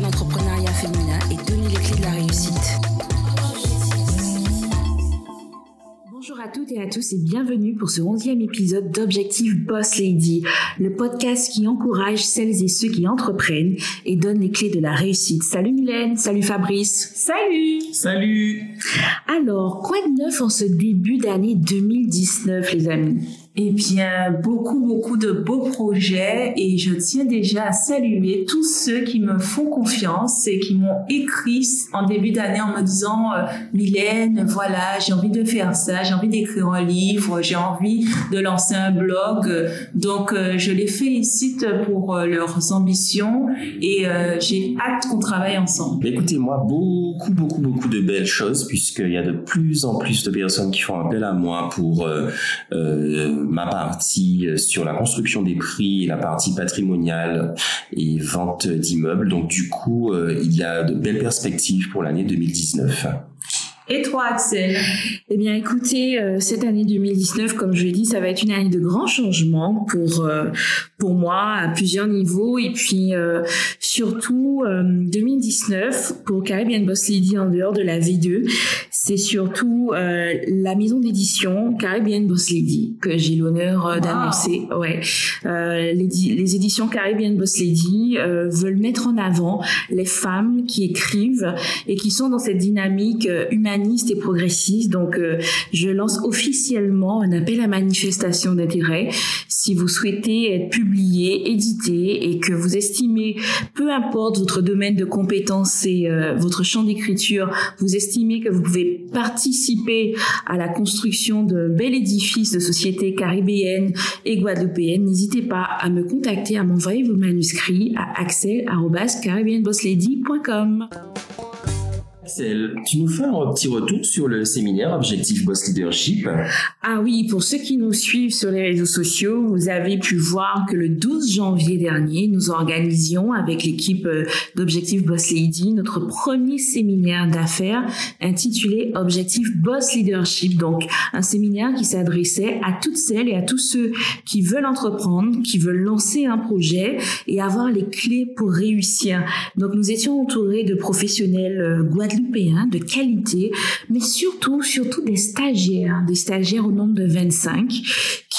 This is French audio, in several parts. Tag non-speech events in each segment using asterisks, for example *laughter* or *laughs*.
l'entrepreneuriat féminin et donner les clés de la réussite. Bonjour à toutes et à tous et bienvenue pour ce onzième épisode d'Objectif Boss Lady, le podcast qui encourage celles et ceux qui entreprennent et donne les clés de la réussite. Salut Mylène, salut Fabrice. Salut Salut Alors, quoi de neuf en ce début d'année 2019 les amis? Eh bien, beaucoup, beaucoup de beaux projets et je tiens déjà à saluer tous ceux qui me font confiance et qui m'ont écrit en début d'année en me disant euh, Mylène, voilà, j'ai envie de faire ça, j'ai envie d'écrire un livre, j'ai envie de lancer un blog. Donc, euh, je les félicite pour euh, leurs ambitions et j'ai hâte qu'on travaille ensemble. Écoutez, moi, beaucoup, beaucoup, beaucoup de belles choses puisqu'il y a de plus en plus de personnes qui font appel à moi pour ma partie euh, sur la construction des prix, la partie patrimoniale et vente d'immeubles. Donc du coup, euh, il y a de belles perspectives pour l'année 2019. Et toi, Axel? Eh bien, écoutez, euh, cette année 2019, comme je l'ai dit, ça va être une année de grands changements pour pour moi à plusieurs niveaux. Et puis surtout 2019 pour Caribbean Boss Lady en dehors de la V2, c'est surtout euh, la maison d'édition Caribbean Boss Lady que j'ai l'honneur euh, d'annoncer. Ouais, euh, les, les, éditions Caribbean Boss Lady euh, veulent mettre en avant les femmes qui écrivent et qui sont dans cette dynamique euh, humaniste et progressiste. Donc, je lance officiellement un appel à manifestation d'intérêt si vous souhaitez être publié, édité et que vous estimez, peu importe votre domaine de compétence et votre champ d'écriture, vous estimez que vous pouvez participer à la construction d'un bel édifice de société caribéenne et guadeloupéenne, n'hésitez pas à me contacter, à m'envoyer vos manuscrits à axel.caribbeanbosslady.com. Axel, tu nous fais un petit retour sur le séminaire Objectif Boss Leadership Ah oui, pour ceux qui nous suivent sur les réseaux sociaux, vous avez pu voir que le 12 janvier dernier, nous organisions avec l'équipe euh, d'Objectif Boss Lady notre premier séminaire d'affaires intitulé Objectif Boss Leadership. Donc, un séminaire qui s'adressait à toutes celles et à tous ceux qui veulent entreprendre, qui veulent lancer un projet et avoir les clés pour réussir. Donc, nous étions entourés de professionnels euh, de qualité, mais surtout, surtout des stagiaires, des stagiaires au nombre de 25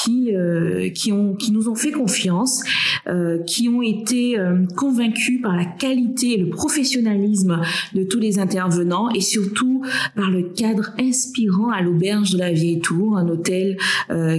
qui euh, qui ont qui nous ont fait confiance, euh, qui ont été euh, convaincus par la qualité et le professionnalisme de tous les intervenants et surtout par le cadre inspirant à l'auberge de la Vieille Tour, un hôtel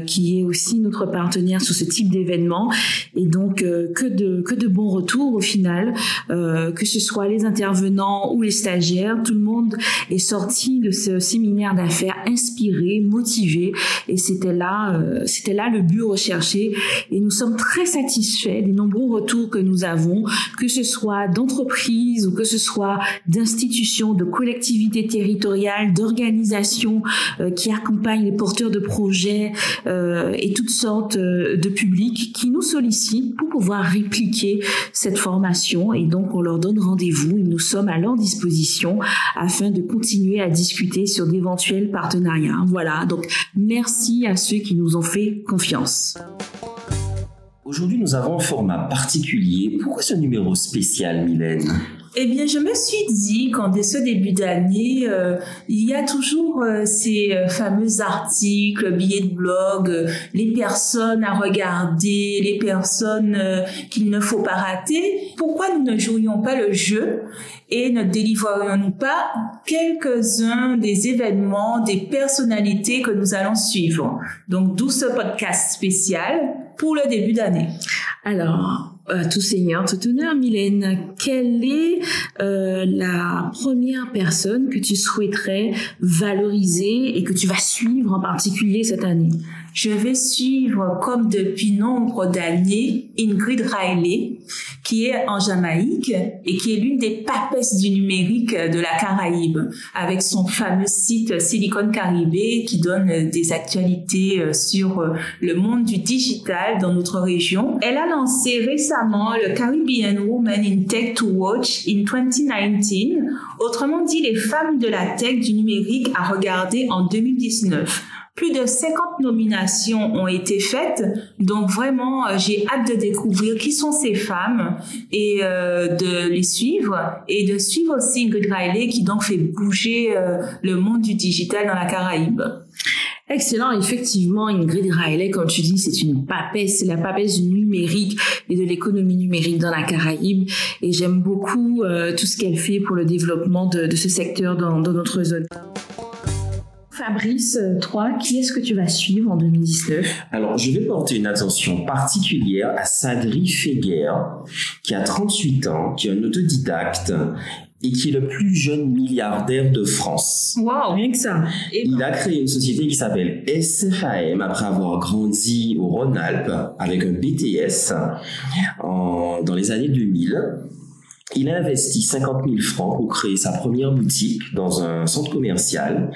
qui est aussi notre partenaire sur ce type d'événement. Et donc que de que de bons retours au final, que ce soit les intervenants ou les stagiaires, tout le monde est sorti de ce séminaire d'affaires inspiré, motivé. Et c'était là c'était là le but recherché. Et nous sommes très satisfaits des nombreux retours que nous avons, que ce soit d'entreprises ou que ce soit d'institutions, de collectivités territoriales, d'organisations euh, qui accompagnent les porteurs de projets euh, et toutes sortes euh, de publics qui nous sollicitent pour pouvoir répliquer cette formation. Et donc on leur donne rendez-vous nous sommes à leur disposition afin de continuer à discuter sur d'éventuels partenariats. Voilà, donc merci à ceux qui nous ont fait confiance. Aujourd'hui, nous avons un format particulier. Pourquoi ce numéro spécial, Mylène? Eh bien, je me suis dit qu'en ce début d'année, euh, il y a toujours euh, ces euh, fameux articles, billets de blog, les personnes à regarder, les personnes qu'il ne faut pas rater. Pourquoi nous ne jouions pas le jeu et ne délivrerions-nous pas quelques-uns des événements, des personnalités que nous allons suivre? Donc, d'où ce podcast spécial pour le début d'année. Alors, euh, tout seigneur, tout honneur, Mylène, quelle est euh, la première personne que tu souhaiterais valoriser et que tu vas suivre en particulier cette année? Je vais suivre, comme depuis nombre d'années, Ingrid Riley, qui est en Jamaïque et qui est l'une des papesses du numérique de la Caraïbe, avec son fameux site Silicon Caribé qui donne des actualités euh, sur euh, le monde du digital dans notre région. Elle a lancé récemment le Caribbean Women in Tech to Watch in 2019, autrement dit les femmes de la tech du numérique à regarder en 2019 Plus de 50 nominations ont été faites, donc vraiment, euh, j'ai hâte de découvrir qui sont ces femmes et euh, de les suivre et de suivre aussi Ingrid Riley qui donc fait bouger euh, le monde du digital dans la Caraïbe. Excellent, effectivement, Ingrid Riley, comme tu dis, c'est une papesse, c'est la papesse du numérique et de l'économie numérique dans la Caraïbe. Et j'aime beaucoup tout ce qu'elle fait pour le développement de, ce secteur dans, dans notre zone. Fabrice, euh, toi, qui est-ce que tu vas suivre en 2019 Alors, je vais porter une attention particulière à Sadri Feguer, qui a 38 ans, qui est un autodidacte et qui est le plus jeune milliardaire de France. Wow, rien que ça. Il a créé une société qui s'appelle SFAM après avoir grandi au Rhône-Alpes avec un BTS en, dans les années 2000. Il a investi 50 000 francs pour créer sa première boutique dans un centre commercial.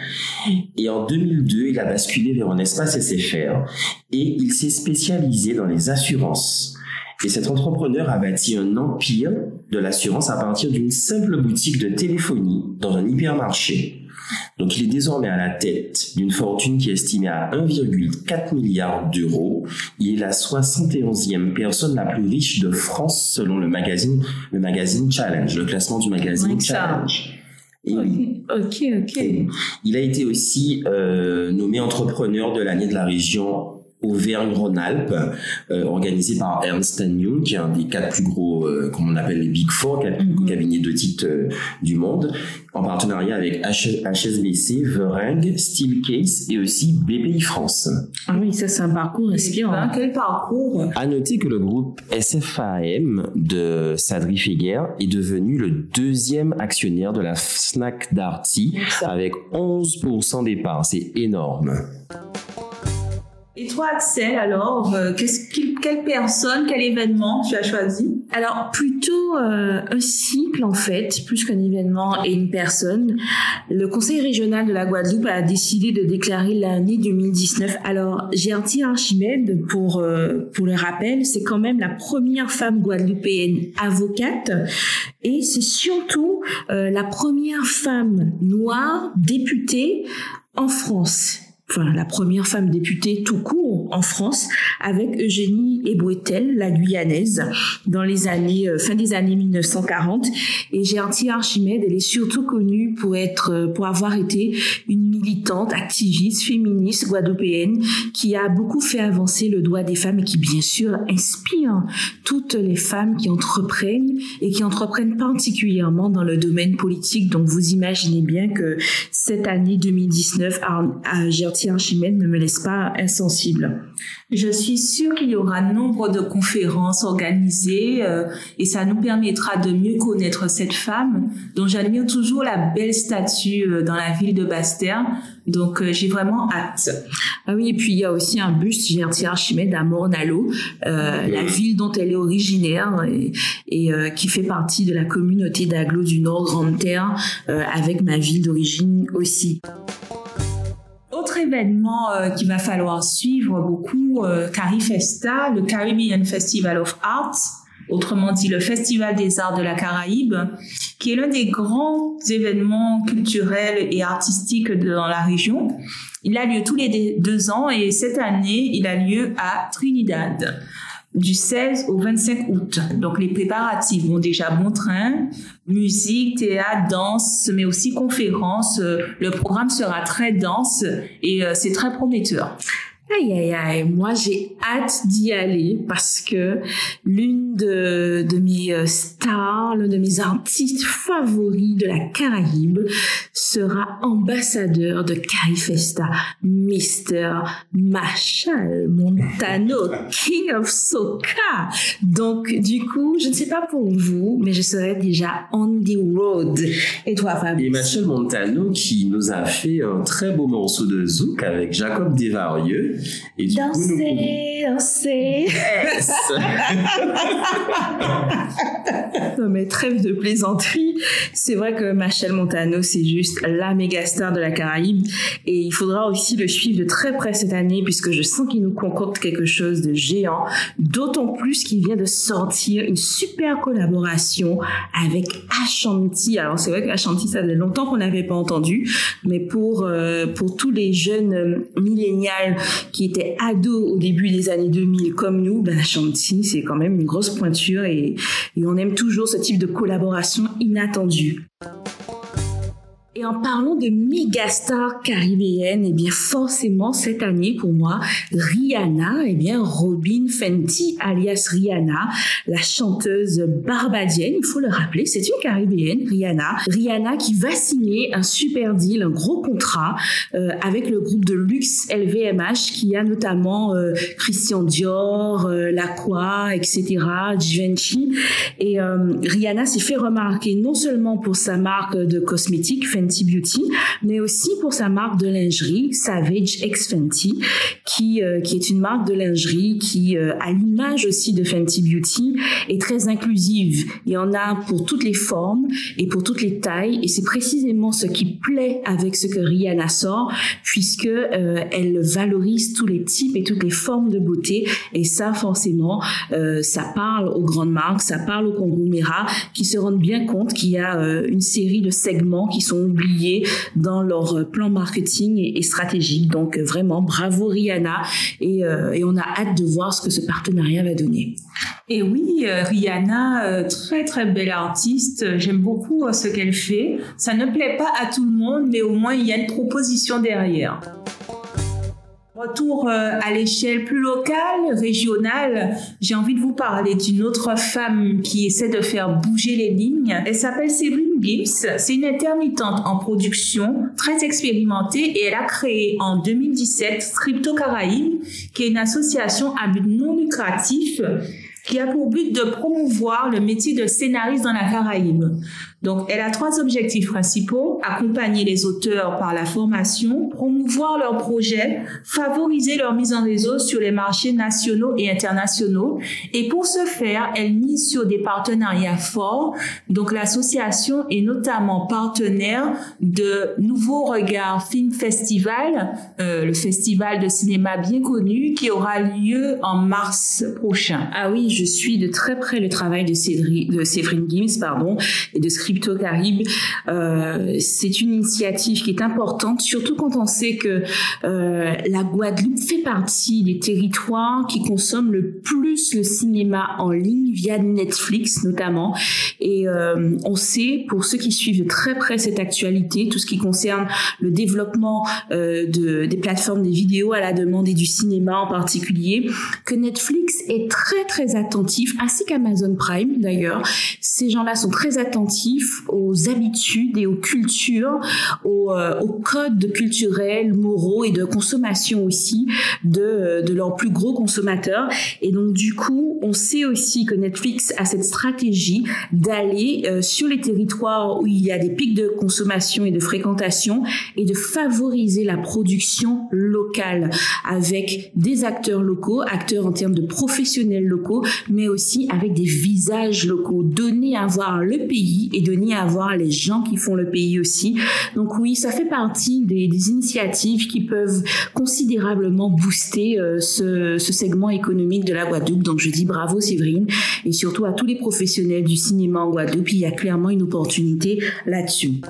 Et en 2002, il a basculé vers un espace SFR et il s'est spécialisé dans les assurances. Et cet entrepreneur a bâti un empire de l'assurance à partir d'une simple boutique de téléphonie dans un hypermarché. Donc il est désormais à la tête d'une fortune qui est estimée à 1,4 milliard d'euros. Il est la 71e personne la plus riche de France selon le magazine, le magazine Challenge, le classement du magazine Challenge. ok, ok. il a été aussi euh, nommé entrepreneur de l'année de la région Auvergne-Rhône-Alpes, euh, organisé par Ernst Young, qui est un des quatre plus gros, euh, comme on appelle les Big Four, quatre mhm. cabinets d'audit euh, du monde, en partenariat avec HSBC, Vering, Steelcase et aussi BPI France. Ah oui, ça c'est un parcours inspirant. Quel parcours À noter que le groupe SFAM de Sadri Feguer est devenu le deuxième actionnaire de la Snack Darty avec 11% des parts. C'est énorme. Et toi, Axel, alors, euh, qu'est-ce, quelle personne, quel événement tu as choisi? Alors, plutôt euh, un cycle, en fait, plus qu'un événement et une personne. Le Conseil régional de la Guadeloupe a décidé de déclarer l'année 2019. Alors, Gertie Archimède, pour, euh, pour le rappel, c'est quand même la première femme guadeloupéenne avocate et c'est surtout la première femme noire députée en France enfin la première femme députée tout court en France, avec Eugénie Ebouetel, la Guyanaise, dans les années euh, fin des années 1940. Et Gertie Archimède, elle est surtout connue pour être, euh, pour avoir été une militante, activiste, féministe guadeloupéenne, qui a beaucoup fait avancer le droit des femmes et qui bien sûr inspire toutes les femmes qui entreprennent et qui entreprennent particulièrement dans le domaine politique. Donc vous imaginez bien que cette année 2019, Gertie Archimède ne me laisse pas insensible. Je suis sûre qu'il y aura nombre de conférences organisées euh, et ça nous permettra de mieux connaître cette femme dont j'admire toujours la belle statue euh, dans la ville de Bastère. Donc euh, j'ai vraiment hâte. Ah oui, et puis il y a aussi un buste Gertie Archimède à Mornalo, la ville dont elle est originaire et, et qui fait partie de la communauté d'Aglo du Nord Grande Terre avec ma ville d'origine aussi événement euh, qu'il va falloir suivre beaucoup, euh, Carifesta, le Caribbean Festival of Arts, autrement dit le Festival des Arts de la Caraïbe, qui est l'un des grands événements culturels et artistiques dans la région. Il a lieu tous les deux ans et cette année, il a lieu à Trinidad du 16 au 25 août. Donc les préparatifs vont déjà bon train, musique, théâtre, danse, mais aussi conférences. Euh, le programme sera très dense et euh, c'est très prometteur. Aïe, aïe, aïe. Moi, j'ai hâte d'y aller parce que l'une de, de mes euh, stars, l'un de mes artistes favoris de la Caraïbe sera ambassadeur de Carifesta, Mr. Marshall Montano, *laughs* King of Soca. Donc, du coup, je ne sais pas pour vous, mais je serai déjà on the road. Et toi, Fabien Et Marshall Montano qui nous a fait un très beau morceau de zouk avec Jacob Desvarieux et du danser, coup, nous... danser. Yes. *laughs* non mais trêve de plaisanterie. C'est vrai que Machel Montano, c'est juste la méga star de la Caraïbe. Et il faudra aussi le suivre de très près cette année puisque je sens qu'il nous concocte quelque chose de géant. D'autant plus qu'il vient de sortir une super collaboration avec Ashanti. Alors c'est vrai que Ashanti, ça faisait longtemps qu'on n'avait pas entendu. Mais pour, euh, pour tous les jeunes millénials qui étaient ados au début des années 2000 comme nous, ben Ashanti, c'est quand même une grosse pointure et on aime toujours ce type de collaboration inattendue. Et en parlant de méga stars caribéennes, et eh bien forcément cette année pour moi, Rihanna, et eh bien Robin Fenty alias Rihanna, la chanteuse barbadienne, il faut le rappeler, c'est une caribéenne, Rihanna. Rihanna qui va signer un super deal, un gros contrat euh, avec le groupe de luxe LVMH qui a notamment euh, Christian Dior, euh, Lacroix, etc., Givenchy. Et euh, Rihanna s'est fait remarquer non seulement pour sa marque de cosmétiques Fenty Beauty, mais aussi pour sa marque de lingerie Savage X Fenty, qui euh, qui est une marque de lingerie qui, euh, à l'image aussi de Fenty Beauty, est très inclusive. Il y en a pour toutes les formes et pour toutes les tailles, et c'est précisément ce qui plaît avec ce que Rihanna sort, puisque euh, elle valorise tous les types et toutes les formes de beauté, et ça forcément, ça parle aux grandes marques, ça parle aux conglomérats qui se rendent bien compte qu'il y a une série de segments qui sont dans leur plan marketing et, stratégique. Donc vraiment, bravo Rihanna et, euh, et, on a hâte de voir ce que ce partenariat va donner. Et oui, euh, Rihanna, euh, très très belle artiste. J'aime beaucoup ce qu'elle fait. Ça ne plaît pas à tout le monde, mais au moins il y a une proposition derrière. Retour euh, à l'échelle plus locale, régionale, j'ai envie de vous parler d'une autre femme qui essaie de faire bouger les lignes. Elle s'appelle Séverine Gibbs. C'est une intermittente en production, très expérimentée et elle a créé en 2017 Scripto Caraïbes, qui est une association à but non lucratif qui a pour but de promouvoir le métier de scénariste dans la Caraïbe. Donc, elle a trois objectifs principaux. Accompagner les auteurs par la formation, promouvoir leurs projets, favoriser leur mise en réseau sur les marchés nationaux et internationaux. Et pour ce faire, elle mise sur des partenariats forts. Donc, l'association est notamment partenaire de Nouveau Regard Film Festival, euh, le festival de cinéma bien connu qui aura lieu en mars prochain. Ah oui, je suis de très près le travail de, Cédric, de Séverine Gims, pardon, et de Crypto Caribe. Euh, c'est une initiative qui est importante, surtout quand on sait que euh, la Guadeloupe fait partie des territoires qui consomment le plus le cinéma en ligne via Netflix notamment. Et euh, on sait, pour ceux qui suivent de très près cette actualité, tout ce qui concerne le développement euh, de, des plateformes des vidéos à la demande et du cinéma en particulier, que Netflix est très très attentif, ainsi qu'Amazon Prime d'ailleurs. Ces gens-là sont très attentifs aux habitudes et aux cultures, aux, aux, codes culturels, moraux et de consommation aussi de, euh, de leurs plus gros consommateurs. Et donc du coup, on sait aussi que Netflix a cette stratégie d'aller euh, sur les territoires où il y a des pics de consommation et de fréquentation et de favoriser la production locale avec des acteurs locaux, acteurs en termes de professionnels locaux, mais aussi avec des visages locaux, donner à voir le pays et donner à voir les gens qui font le pays aussi. Donc oui, ça fait partie des, initiatives qui peuvent considérablement booster euh, ce, ce, segment économique de la Guadeloupe. Donc je dis bravo Séverine et surtout à tous les professionnels du cinéma en Guadeloupe. Il y a clairement une opportunité là-dessus.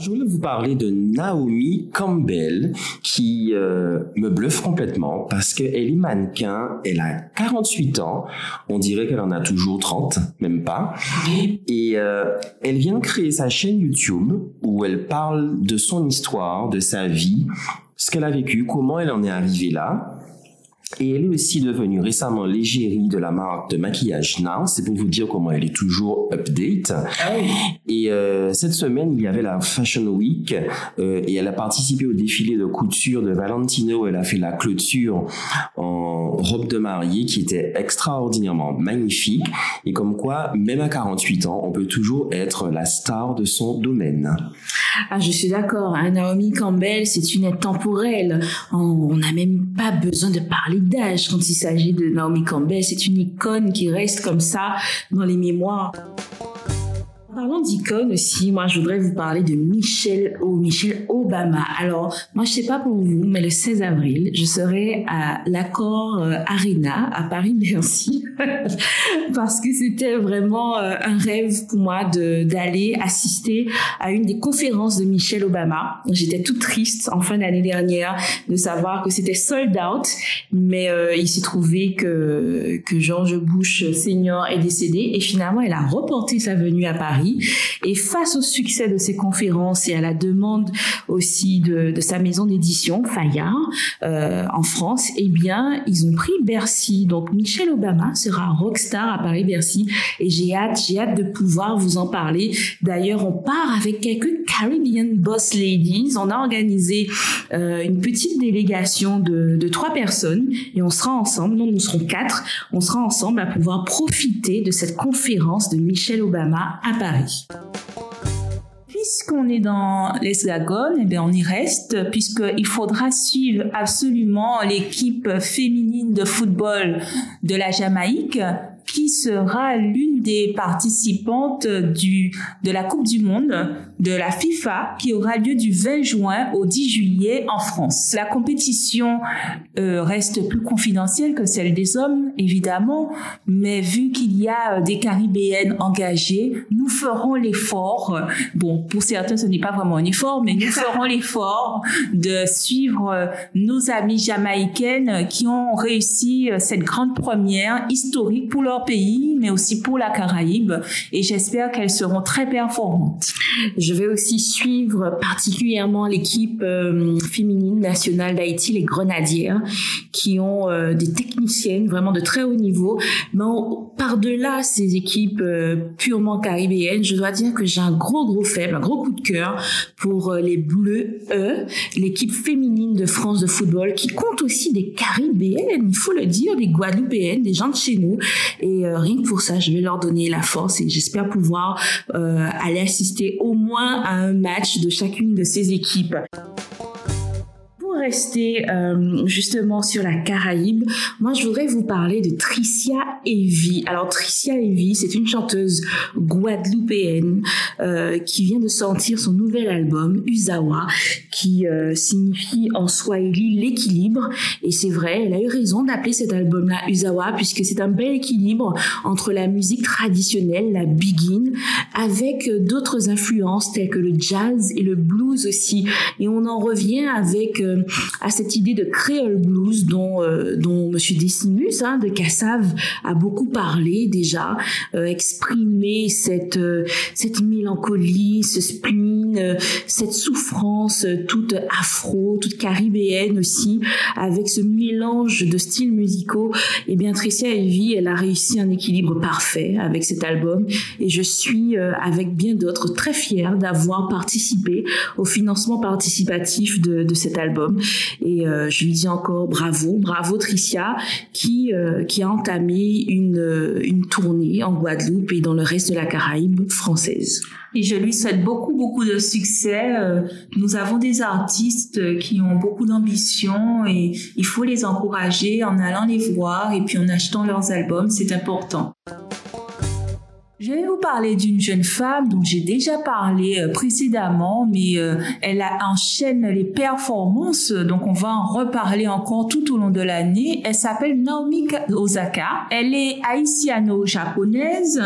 Je voulais vous parler de Naomi Campbell qui euh, me bluffe complètement parce qu'elle est mannequin, elle a 48 ans, on dirait qu'elle en a toujours 30, même pas. Et euh, elle vient de créer sa chaîne YouTube où elle parle de son histoire, de sa vie, ce qu'elle a vécu, comment elle en est arrivée là. Et elle est aussi devenue récemment l'égérie de la marque de maquillage Now. C'est pour vous dire comment elle est toujours update. Ah et euh, cette semaine, il y avait la Fashion Week euh, et elle a participé au défilé de couture de Valentino. Elle a fait la clôture en robe de mariée qui était extraordinairement magnifique. Et comme quoi, même à 48 ans, on peut toujours être la star de son domaine. Ah, je suis d'accord. Hein. Naomi Campbell, c'est une temporelle. On n'a même pas besoin de parler d'âge quand il s'agit de Naomi Campbell. C'est une icône qui reste comme ça dans les mémoires. Parlons d'icône aussi, moi je voudrais vous parler de Michelle, Michelle Obama. Alors, moi je sais pas pour vous, mais le 16 avril, je serai à l'accord euh, Arena à Paris-Bercy *laughs* *laughs* parce que c'était vraiment euh, un rêve pour moi de d'aller assister à une des conférences de Michelle Obama. J'étais toute triste en fin d'année dernière de savoir que c'était sold out, mais euh, il s'est trouvé que que George Bush senior est décédé et finalement elle a reporté sa venue à Paris et face au succès de ses conférences et à la demande aussi de, sa maison d'édition, Fayard, euh, en France, eh bien, ils ont pris Bercy. Donc, Michelle Obama sera rockstar à Paris-Bercy et j'ai hâte, j'ai hâte de pouvoir vous en parler. D'ailleurs, on part avec quelques Caribbean Boss Ladies. On a organisé euh, une petite délégation de, de trois personnes et on sera ensemble, non, nous serons quatre, on sera ensemble à pouvoir profiter de cette conférence de Michelle Obama à Paris. Puisqu'on est dans l'Hexagone, eh bien on y reste, puisqu'il faudra suivre absolument l'équipe féminine de football de la Jamaïque qui sera l'une des participantes du, de la Coupe du Monde de la FIFA qui aura lieu du 20 juin au 10 juillet en France. La compétition euh, reste plus confidentielle que celle des hommes, évidemment, mais vu qu'il y a euh, des Caribéennes engagées, nous ferons l'effort, bon, pour certains ce n'est pas vraiment un effort, mais nous *laughs* ferons l'effort de suivre euh, nos amies jamaïcaines qui ont réussi cette grande première historique pour leur pays, mais aussi pour la Caraïbe. Et j'espère qu'elles seront très performantes. Je vais aussi suivre particulièrement l'équipe euh, féminine nationale d'Haïti, les Grenadières, qui ont euh, des techniciennes vraiment de très haut niveau. Mais par-delà ces équipes euh, purement caribéennes, je dois dire que j'ai un gros, gros faible, un gros coup de cœur pour les Bleus, l'équipe féminine de France de football, qui compte aussi des Caribéennes, il faut le dire, des Guadeloupéennes, des gens de chez nous. Et rien que pour ça, je vais leur donner la force et j'espère pouvoir aller assister au moins à un match de chacune de ces équipes rester euh, justement sur la Caraïbe, moi je voudrais vous parler de Tricia Evie. Alors Tricia Evie, c'est une chanteuse guadeloupéenne euh, qui vient de sortir son nouvel album Usawa, qui euh, signifie en swahili l'équilibre. Et c'est vrai, elle a eu raison d'appeler cet album-là Usawa puisque c'est un bel équilibre entre la musique traditionnelle, la begin, avec d'autres influences telles que le jazz et le blues aussi. Et on en revient avec à cette idée de créole blues dont euh, dont Monsieur Decimus hein, de Cassave a beaucoup parlé déjà, euh, exprimer cette euh, cette mélancolie, ce spleen, cette souffrance toute afro, toute caribéenne aussi, avec ce mélange de styles musicaux. Et bien Tricia Evie, elle a réussi un équilibre parfait avec cet album et je suis avec bien d'autres très fière d'avoir participé au financement participatif de, de cet album. Et euh, je lui dis encore bravo, bravo Tricia, qui, euh, qui a entamé une, euh, une tournée en Guadeloupe et dans le reste de la Caraïbe française. Et je lui souhaite beaucoup, beaucoup de succès. Nous avons des artistes qui ont beaucoup d'ambition et il faut les encourager en allant les voir et puis en achetant leurs albums. C'est important. Je vais vous parler d'une jeune femme dont j'ai déjà parlé euh, précédemment, mais euh, elle enchaîne les performances, donc on va en reparler encore tout au long de l'année. Elle s'appelle Naomi Osaka. Elle est haïtiano-japonaise.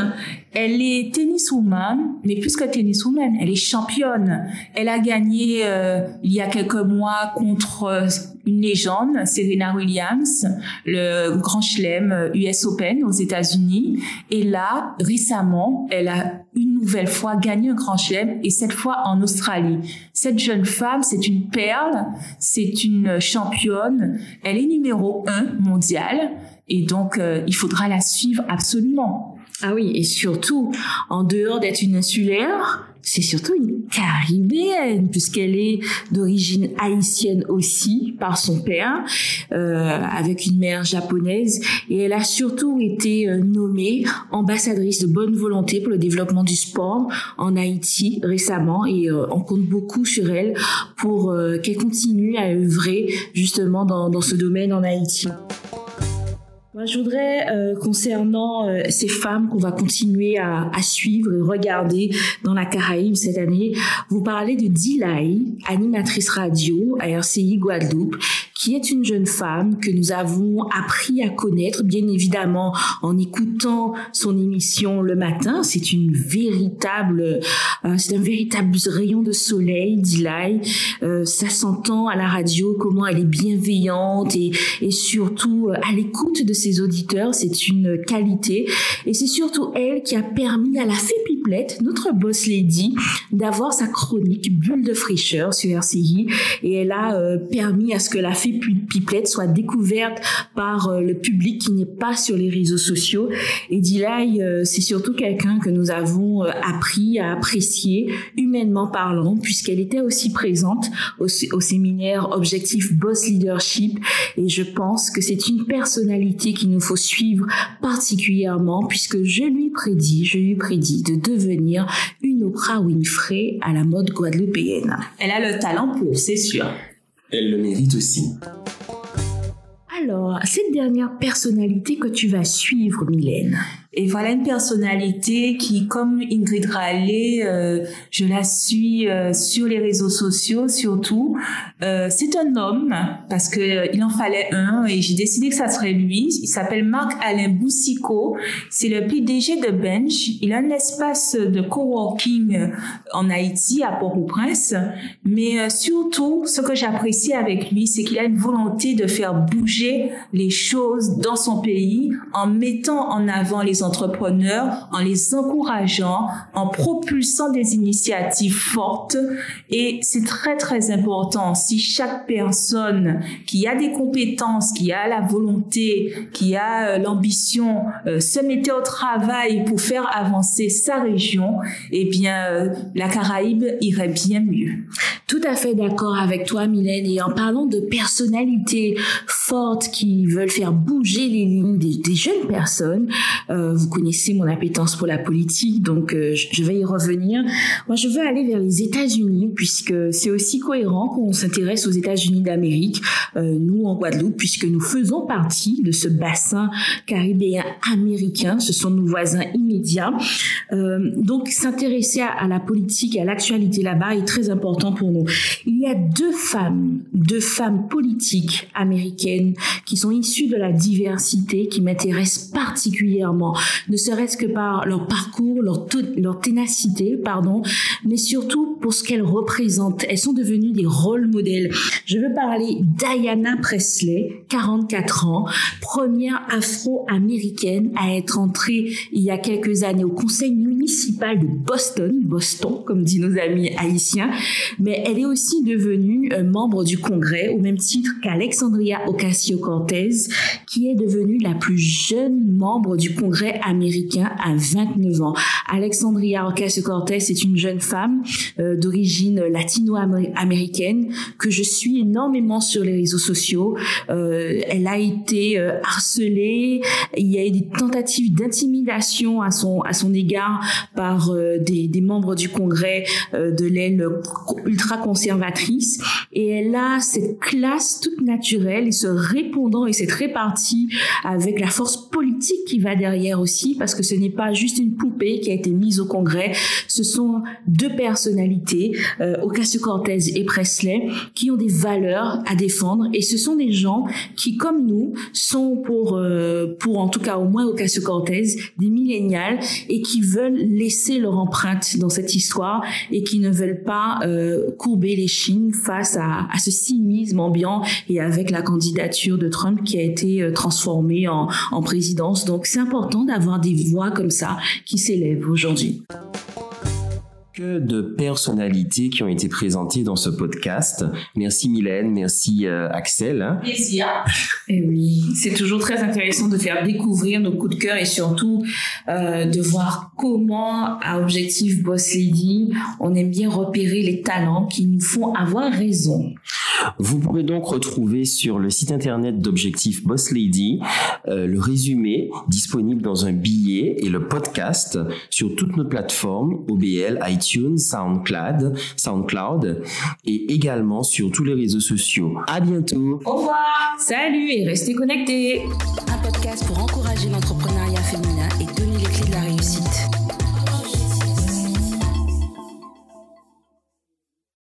Elle est tenniswoman, mais plus que tenniswoman, elle est championne. Elle a gagné euh, il y a quelques mois contre une légende, Serena Williams, le Grand Chelem US Open aux États-Unis. Et là, récemment, elle a une nouvelle fois gagné un Grand Chelem et cette fois en Australie. Cette jeune femme, c'est une perle, c'est une championne. Elle est numéro un mondial et donc euh, il faudra la suivre absolument. Ah oui, et surtout, en dehors d'être une insulaire, c'est surtout une caribéenne puisqu'elle est d'origine haïtienne aussi par son père euh, avec une mère japonaise et elle a surtout été euh, nommée ambassadrice de bonne volonté pour le développement du sport en Haïti récemment et euh, on compte beaucoup sur elle pour euh, qu'elle continue à œuvrer justement dans, dans ce domaine en Haïti. Moi, je voudrais, euh, concernant euh, ces femmes qu'on va continuer à, à, suivre et regarder dans la Caraïbe cette année, vous parler de Dilay, animatrice radio à RCI Guadeloupe, qui est une jeune femme que nous avons appris à connaître, bien évidemment, en écoutant son émission le matin. C'est une véritable, euh, c'est un véritable rayon de soleil, Dilay. Euh, ça s'entend à la radio comment elle est bienveillante et, et surtout à l'écoute de ses auditeurs. C'est une qualité et c'est surtout elle qui a permis à la fée Notre boss lady, d'avoir sa chronique bulle de fraîcheur sur RCI et elle a euh, permis à ce que la fée Pipelette soit découverte par euh, le public qui n'est pas sur les réseaux sociaux. Et Dilay, euh, c'est surtout quelqu'un que nous avons euh, appris à apprécier humainement parlant, puisqu'elle était aussi présente au, au, séminaire Objectif Boss Leadership. Et je pense que c'est une personnalité qu'il nous faut suivre particulièrement, puisque je lui prédis, je lui prédis de devenir une Oprah Winfrey à la mode guadeloupéenne. Elle a le talent pour, c'est sûr. Elle le mérite aussi. Alors, cette dernière personnalité que tu vas suivre, Mylène, et voilà une personnalité qui, comme Ingrid Raleigh, euh, je la suis euh, sur les réseaux sociaux surtout. Euh, c'est un homme parce que euh, il en fallait un et j'ai décidé que ça serait lui. Il s'appelle Marc-Alain Boussico. C'est le PDG de Bench. Il a un espace de coworking en Haïti à Port-au-Prince. Mais surtout, ce que j'apprécie avec lui, c'est qu'il a une volonté de faire bouger les choses dans son pays en mettant en avant les entrepreneurs en les encourageant, en propulsant des initiatives fortes. Et c'est très, très important. Si chaque personne qui a des compétences, qui a la volonté, qui a euh, l'ambition, euh, se mettait au travail pour faire avancer sa région, eh bien, euh, la Caraïbe irait bien mieux. Tout à fait d'accord avec toi, Mylène. Et en parlant de personnalités fortes qui veulent faire bouger les lignes des, jeunes personnes, vous connaissez mon appétence pour la politique, donc euh, je vais y revenir. Moi, je veux aller vers les États-Unis puisque c'est aussi cohérent qu'on s'intéresse aux États-Unis d'Amérique, euh, nous en Guadeloupe, puisque nous faisons partie de ce bassin caribéen américain. Ce sont nos voisins immédiats. Euh, donc, s'intéresser à la politique et à l'actualité là-bas est très important pour nous. Il y a deux femmes, deux femmes politiques américaines qui sont issues de la diversité, qui m'intéressent particulièrement ne serait-ce que par leur parcours, leur, ténacité, pardon, mais surtout pour ce qu'elles représentent. Elles sont devenues des rôles modèles. Je veux parler Diana Presley, 44 ans, première afro-américaine à être entrée il y a quelques années au conseil municipal de Boston, Boston, comme dit nos amis haïtiens, mais elle est aussi devenue euh, membre du Congrès au même titre qu'Alexandria Ocasio-Cortez, qui est devenue la plus jeune membre du Congrès américain à 29 ans. Alexandria Ocasio-Cortez est une jeune femme euh, d'origine latino-américaine que je suis énormément sur les réseaux sociaux. Euh, elle a été euh, harcelée, il y a eu des tentatives d'intimidation à son à son égard par des, des, membres du Congrès de l'aile ultra conservatrice et elle a cette classe toute naturelle et ce répondant et cette répartie avec la force politique qui va derrière parce que ce n'est pas juste une poupée qui a été mise au Congrès, ce sont deux personnalités, euh, Ocasio-Cortez et Presley, qui ont des valeurs à défendre et ce sont des gens qui, comme nous, sont pour, euh, pour en tout cas au moins Ocasio-Cortez, des millénials et qui veulent laisser leur empreinte dans cette histoire et qui ne veulent pas euh, courber les chines face à, ce cynisme ambiant et avec la candidature de Trump qui a été euh, transformée en, en présidence. Donc c'est important d'avoir des voix comme ça qui s'élèvent aujourd'hui. Que de personnalités qui ont été présentées dans ce podcast. Merci Mylène, merci euh, Axel. Hein. Plaisir. Et *laughs* eh oui, c'est toujours très intéressant de faire découvrir nos coups de cœur et surtout euh, de voir comment à Objectif Boss Lady, on aime bien repérer les talents qui nous font avoir raison. Vous pourrez donc retrouver sur le site internet d'Objectif Boss Lady euh, le résumé disponible dans un billet et le podcast sur toutes nos plateformes OBL, iTunes, SoundCloud, SoundCloud et également sur tous les réseaux sociaux. À bientôt. Au revoir. Salut et restez connectés. Un podcast pour encourager l'entrepreneuriat féminin et de.